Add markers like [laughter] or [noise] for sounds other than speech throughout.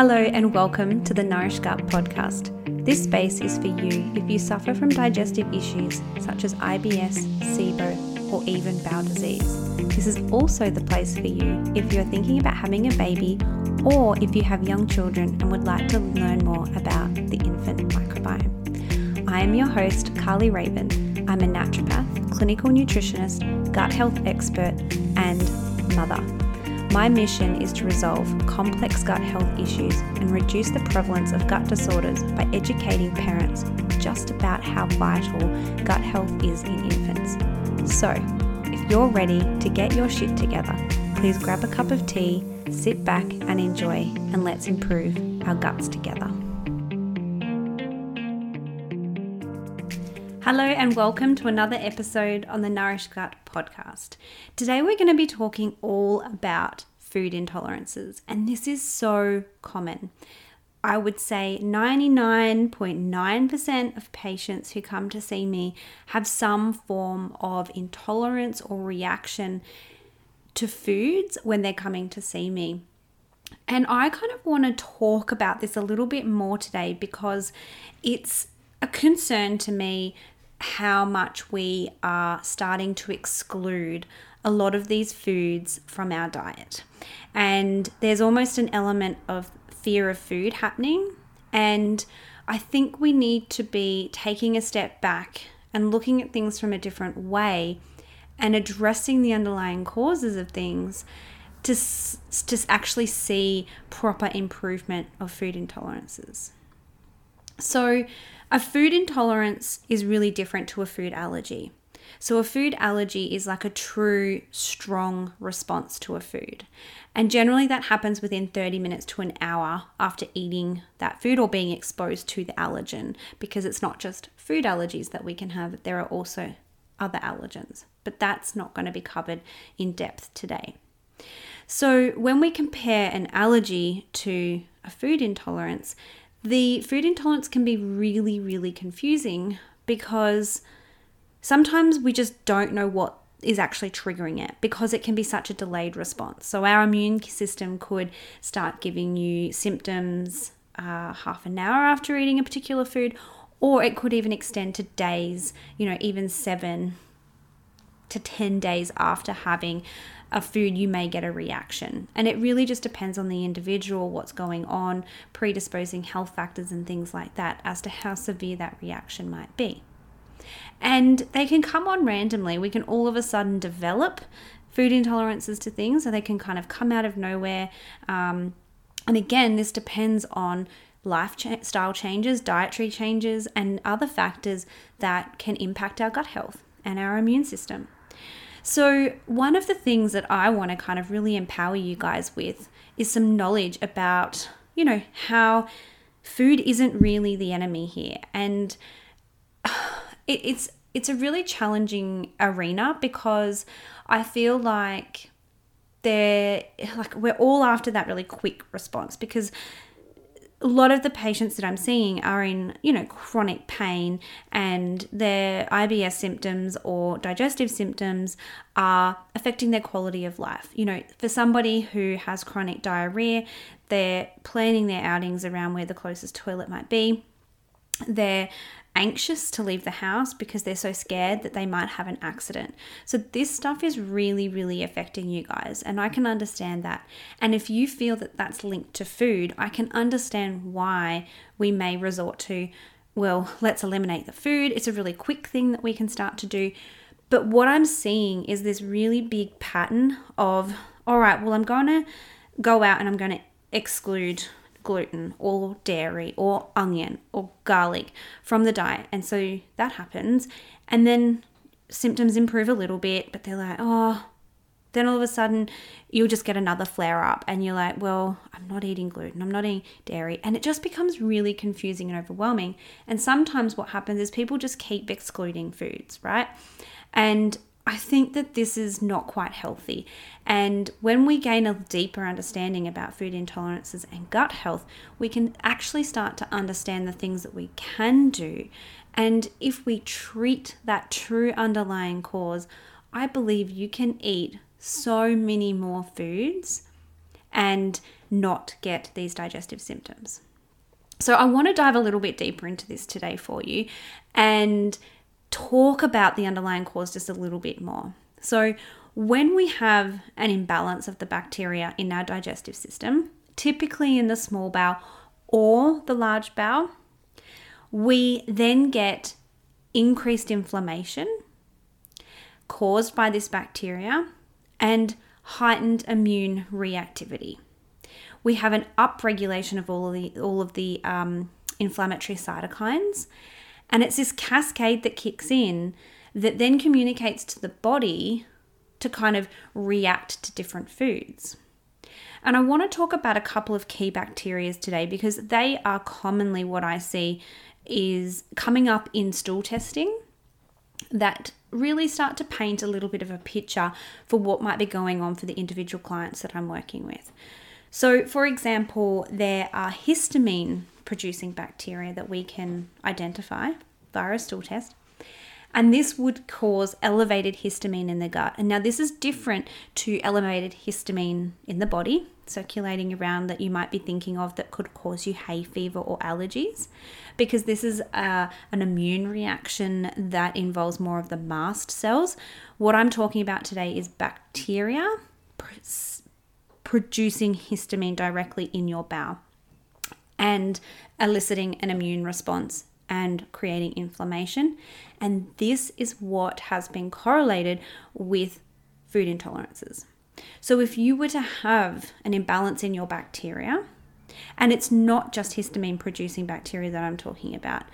Hello, and welcome to the Nourish Gut podcast. This space is for you if you suffer from digestive issues such as IBS, SIBO, or even bowel disease. This is also the place for you if you're thinking about having a baby or if you have young children and would like to learn more about the infant microbiome. I am your host, Carly Raven. I'm a naturopath, clinical nutritionist, gut health expert, and mother. My mission is to resolve complex gut health issues and reduce the prevalence of gut disorders by educating parents just about how vital gut health is in infants. So, if you're ready to get your shit together, please grab a cup of tea, sit back and enjoy, and let's improve our guts together. Hello, and welcome to another episode on the Nourish Gut podcast. Today, we're going to be talking all about food intolerances, and this is so common. I would say 99.9% of patients who come to see me have some form of intolerance or reaction to foods when they're coming to see me. And I kind of want to talk about this a little bit more today because it's a concern to me how much we are starting to exclude a lot of these foods from our diet. And there's almost an element of fear of food happening. And I think we need to be taking a step back and looking at things from a different way and addressing the underlying causes of things to, to actually see proper improvement of food intolerances. So, a food intolerance is really different to a food allergy. So, a food allergy is like a true, strong response to a food. And generally, that happens within 30 minutes to an hour after eating that food or being exposed to the allergen, because it's not just food allergies that we can have, there are also other allergens. But that's not going to be covered in depth today. So, when we compare an allergy to a food intolerance, the food intolerance can be really, really confusing because sometimes we just don't know what is actually triggering it because it can be such a delayed response. So, our immune system could start giving you symptoms uh, half an hour after eating a particular food, or it could even extend to days, you know, even seven to 10 days after having a food, you may get a reaction. And it really just depends on the individual, what's going on, predisposing health factors, and things like that as to how severe that reaction might be. And they can come on randomly. We can all of a sudden develop food intolerances to things, so they can kind of come out of nowhere. Um, and again, this depends on lifestyle changes, dietary changes, and other factors that can impact our gut health and our immune system. So, one of the things that I want to kind of really empower you guys with is some knowledge about, you know, how food isn't really the enemy here. And [sighs] it, it's it's a really challenging arena because I feel like they're like we're all after that really quick response because a lot of the patients that I'm seeing are in, you know, chronic pain and their IBS symptoms or digestive symptoms are affecting their quality of life. You know, for somebody who has chronic diarrhea, they're planning their outings around where the closest toilet might be. They're anxious to leave the house because they're so scared that they might have an accident. So, this stuff is really, really affecting you guys, and I can understand that. And if you feel that that's linked to food, I can understand why we may resort to, well, let's eliminate the food. It's a really quick thing that we can start to do. But what I'm seeing is this really big pattern of, all right, well, I'm going to go out and I'm going to exclude gluten or dairy or onion or garlic from the diet. And so that happens. And then symptoms improve a little bit, but they're like, oh, then all of a sudden you'll just get another flare up and you're like, well, I'm not eating gluten, I'm not eating dairy. And it just becomes really confusing and overwhelming. And sometimes what happens is people just keep excluding foods, right? And I think that this is not quite healthy. And when we gain a deeper understanding about food intolerances and gut health, we can actually start to understand the things that we can do. And if we treat that true underlying cause, I believe you can eat so many more foods and not get these digestive symptoms. So, I want to dive a little bit deeper into this today for you and talk about the underlying cause just a little bit more. So, when we have an imbalance of the bacteria in our digestive system, typically in the small bowel or the large bowel, we then get increased inflammation caused by this bacteria and heightened immune reactivity. We have an upregulation of all of the all of the um, inflammatory cytokines, and it's this cascade that kicks in that then communicates to the body to kind of react to different foods. And I want to talk about a couple of key bacteria today because they are commonly what I see is coming up in stool testing that really start to paint a little bit of a picture for what might be going on for the individual clients that I'm working with. So, for example, there are histamine producing bacteria that we can identify via a stool test. And this would cause elevated histamine in the gut. And now, this is different to elevated histamine in the body circulating around that you might be thinking of that could cause you hay fever or allergies because this is a, uh, an immune reaction that involves more of the mast cells. What I'm talking about today is bacteria producing histamine directly in your bowel and eliciting an immune response and creating inflammation. And this is what has been correlated with food intolerances. So, if you were to have an imbalance in your bacteria, and it's not just histamine producing bacteria that I'm talking about,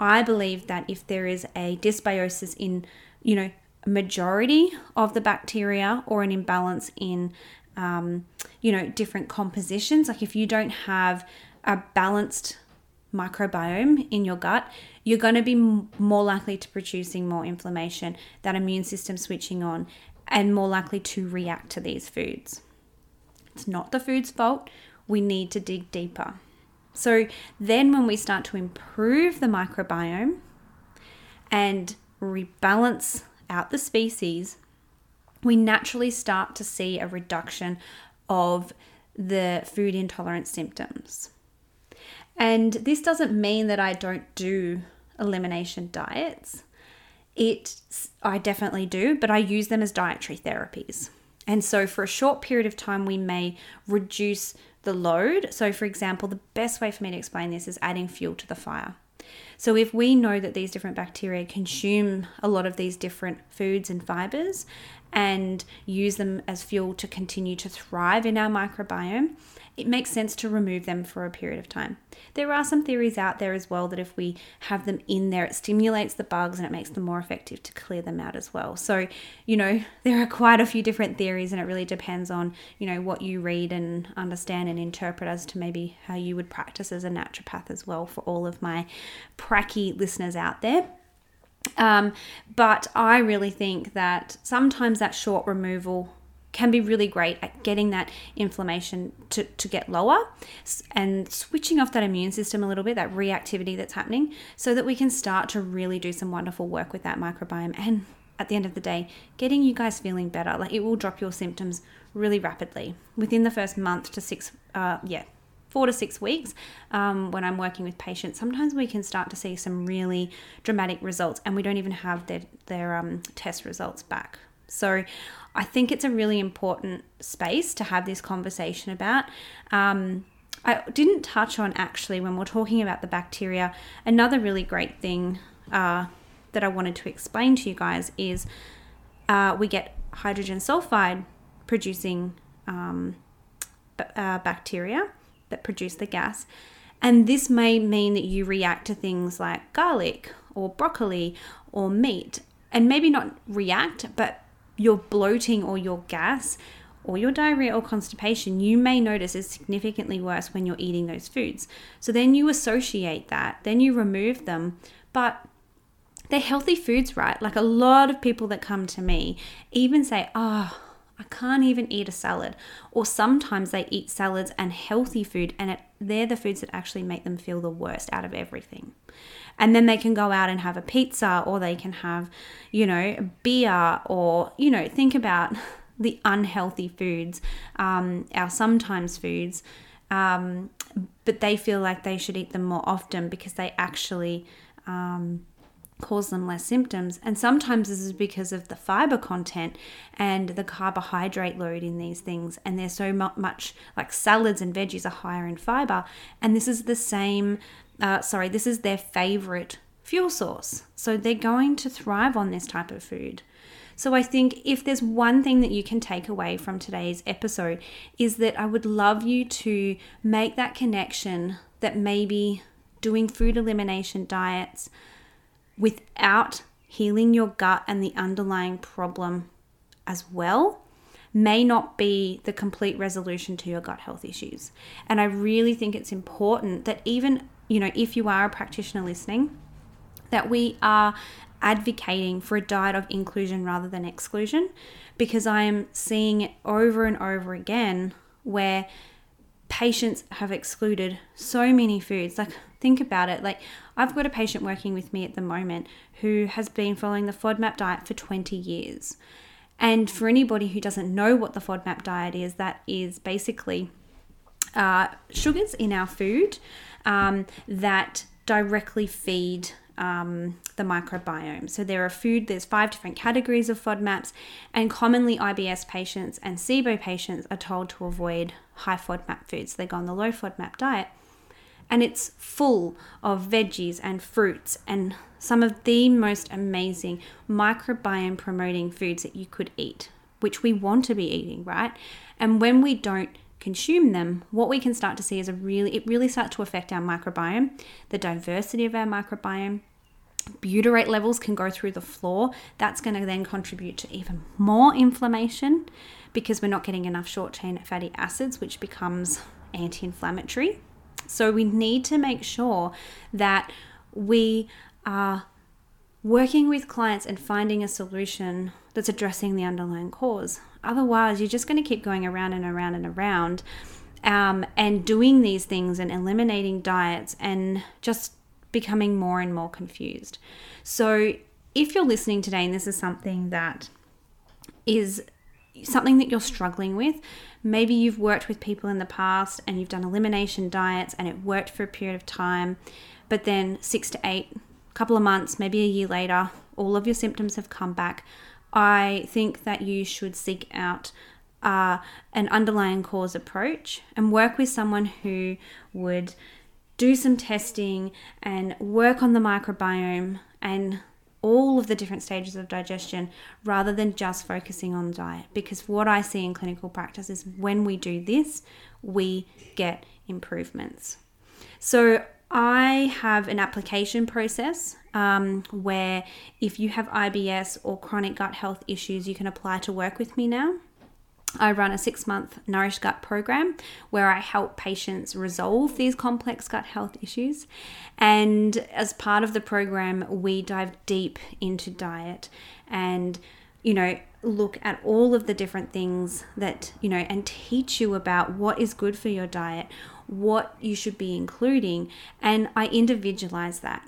I believe that if there is a dysbiosis in, you know, a majority of the bacteria or an imbalance in, um, you know, different compositions, like if you don't have a balanced microbiome in your gut, you're going to be more likely to producing more inflammation, that immune system switching on, and more likely to react to these foods. It's not the food's fault. We need to dig deeper. So then, when we start to improve the microbiome and rebalance out the species, we naturally start to see a reduction of the food intolerance symptoms. And this doesn't mean that I don't do elimination diets. It I definitely do, but I use them as dietary therapies. And so for a short period of time we may reduce the load. So for example, the best way for me to explain this is adding fuel to the fire. So, if we know that these different bacteria consume a lot of these different foods and fibers and use them as fuel to continue to thrive in our microbiome, it makes sense to remove them for a period of time. There are some theories out there as well that if we have them in there, it stimulates the bugs and it makes them more effective to clear them out as well. So, you know, [laughs] there are quite a few different theories and it really depends on, you know, what you read and understand and interpret as to maybe how you would practice as a naturopath as well for all of my pracky listeners out there. Um, but I really think that sometimes that short removal can be really great at getting that inflammation to, to get lower and switching off that immune system a little bit, that reactivity that's happening, so that we can start to really do some wonderful work with that microbiome. And at the end of the day, getting you guys feeling better. Like it will drop your symptoms really rapidly within the first month to six, uh, yeah, four to six weeks um, when I'm working with patients, sometimes we can start to see some really dramatic results and we don't even have their, their um, test results back. So I think it's a really important space to have this conversation about. Um, I didn't touch on actually when we're talking about the bacteria. Another really great thing uh, that I wanted to explain to you guys is uh, we get hydrogen sulfide producing um, uh, bacteria that produce the gas. And this may mean that you react to things like garlic or broccoli or meat, and maybe not react, but your bloating or your gas or your diarrhea or constipation, you may notice is significantly worse when you're eating those foods. So then you associate that, then you remove them, but they're healthy foods, right? Like a lot of people that come to me even say, oh, I can't even eat a salad. Or sometimes they eat salads and healthy food, and it, they're the foods that actually make them feel the worst out of everything and then they can go out and have a pizza or they can have you know beer or you know think about [laughs] the unhealthy foods, um, our sometimes foods, um, but they feel like they should eat them more often because they actually um, cause them less symptoms. And sometimes this is because of the fiber content and the carbohydrate load in these things. And they're so much like salads and veggies are higher in fiber. And this is the same, uh, sorry, this is their favorite fuel source. So they're going to thrive on this type of food. So I think if there's one thing that you can take away from today's episode is that I would love you to make that connection that maybe doing food elimination diets without healing your gut and the underlying problem as well may not be the complete resolution to your gut health issues. And I really think it's important that even, you know, if you are a practitioner listening, that we are advocating for a diet of inclusion rather than exclusion because I am seeing it over and over again where patients have excluded so many foods. Like, think about it. Like, I've got a patient working with me at the moment who has been following the FODMAP diet for 20 years. And for anybody who doesn't know what the FODMAP diet is, that is basically uh, sugars in our food um, that directly feed um, the microbiome. So there are food, there's five different categories of FODMAPs, and commonly IBS patients and SIBO patients are told to avoid high FODMAP foods. They go on the low FODMAP diet. And it's full of veggies and fruits and some of the most amazing microbiome promoting foods that you could eat, which we want to be eating, right? And when we don't consume them, what we can start to see is a really, it really starts to affect our microbiome, the diversity of our microbiome. Butyrate levels can go through the floor. That's going to then contribute to even more inflammation because we're not getting enough short chain fatty acids, which becomes anti inflammatory. So we need to make sure that we are working with clients and finding a solution that's addressing the underlying cause. Otherwise, you're just going to keep going around and around and around um, and doing these things and eliminating diets and just becoming more and more confused. So, if you're listening today and this is something that is something that you're struggling with, maybe you've worked with people in the past and you've done elimination diets and it worked for a period of time, but then six to eight, couple of months, maybe a year later, all of your symptoms have come back. I think that you should seek out uh, an underlying cause approach and work with someone who would do some testing and work on the microbiome and all of the different stages of digestion rather than just focusing on diet. Because what I see in clinical practice is when we do this, we get improvements. So I have an application process um, where if you have IBS or chronic gut health issues, you can apply to work with me now. I run a six month Nourish Gut program where I help patients resolve these complex gut health issues. And as part of the program, we dive deep into diet and, you know, look at all of the different things that, you know, and teach you about what is good for your diet, what you should be including, and I individualize that.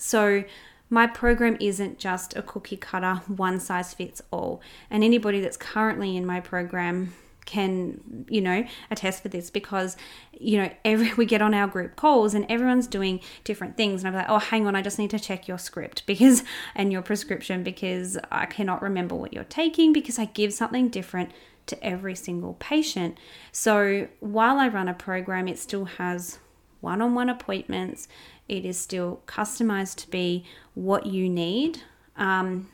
So, my program isn't just a cookie cutter, one size fits all. And anybody that's currently in my program can you know attest for this because you know every [laughs] we get on our group calls and everyone's doing different things and i'm like oh hang on i just need to check your script [laughs] because and your prescription because i cannot remember what you're taking because i give something different to every single patient. So while I run a program, it still has one on one appointments, it is still customized to be what you need. Um,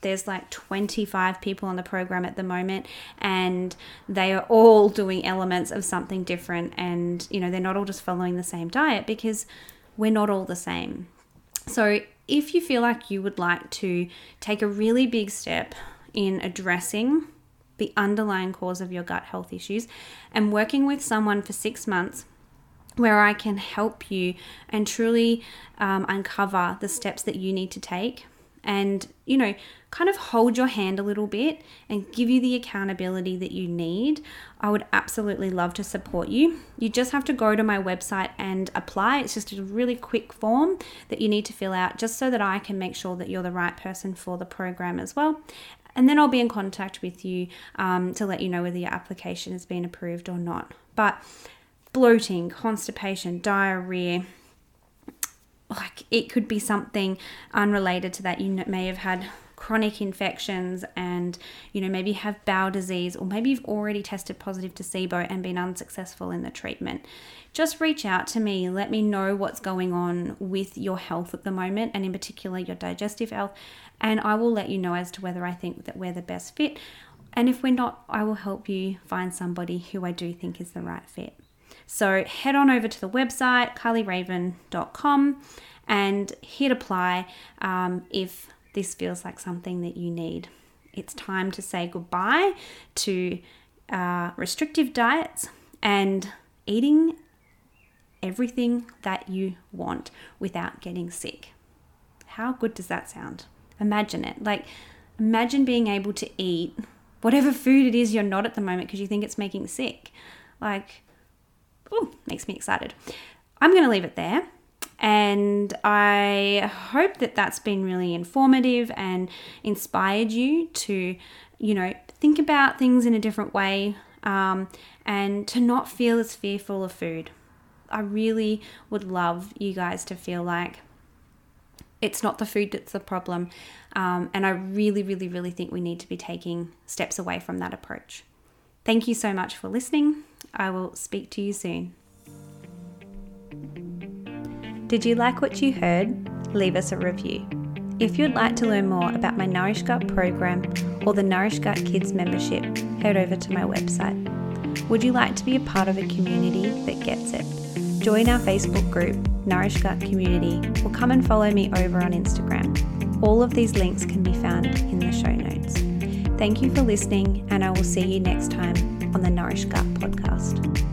there's like 25 people on the program at the moment and they are all doing elements of something different. And you know they're not all just following the same diet because we're not all the same. So if you feel like you would like to take a really big step in addressing the underlying cause of your gut health issues and working with someone for six months where I can help you and truly um, uncover the steps that you need to take and, you know, kind of hold your hand a little bit and give you the accountability that you need, I would absolutely love to support you. You just have to go to my website and apply. It's just a really quick form that you need to fill out just so that I can make sure that you're the right person for the program as well. And then I'll be in contact with you um, to let you know whether your application has been approved or not. But bloating, constipation, diarrhea, like it could be something unrelated to that. You may have had chronic infections and you know maybe have bowel disease or maybe you've already tested positive to SIBO and been unsuccessful in the treatment. Just reach out to me. Let me know what's going on with your health at the moment and in particular your digestive health and I will let you know as to whether I think that we're the best fit. And if we're not I will help you find somebody who I do think is the right fit so head on over to the website carlyraven.com and hit apply um, if this feels like something that you need. It's time to say goodbye to uh, restrictive diets and eating everything that you want without getting sick. How good does that sound? Imagine it. Like, imagine being able to eat whatever food it is you're not at the moment because you think it's making sick. Like, ooh, makes me excited. I'm going to leave it there. And I hope that that's been really informative and inspired you to, you know, think about things in a different way um, and to not feel as fearful of food. I really would love you guys to feel like it's not the food that's the problem. Um, and I really, really, really think we need to be taking steps away from that approach. Thank you so much for listening. I will speak to you soon. Did you like what you heard? Leave us a review. If you'd like to learn more about my Nourish Gut program or the Nourish Gut Kids membership, head over to my website. Would you like to be a part of a community that gets it? Join our Facebook group, Nourish Gut Community, or come and follow me over on Instagram. All of these links can be found in the show notes. Thank you for listening, and I will see you next time on the Nourish Gut podcast.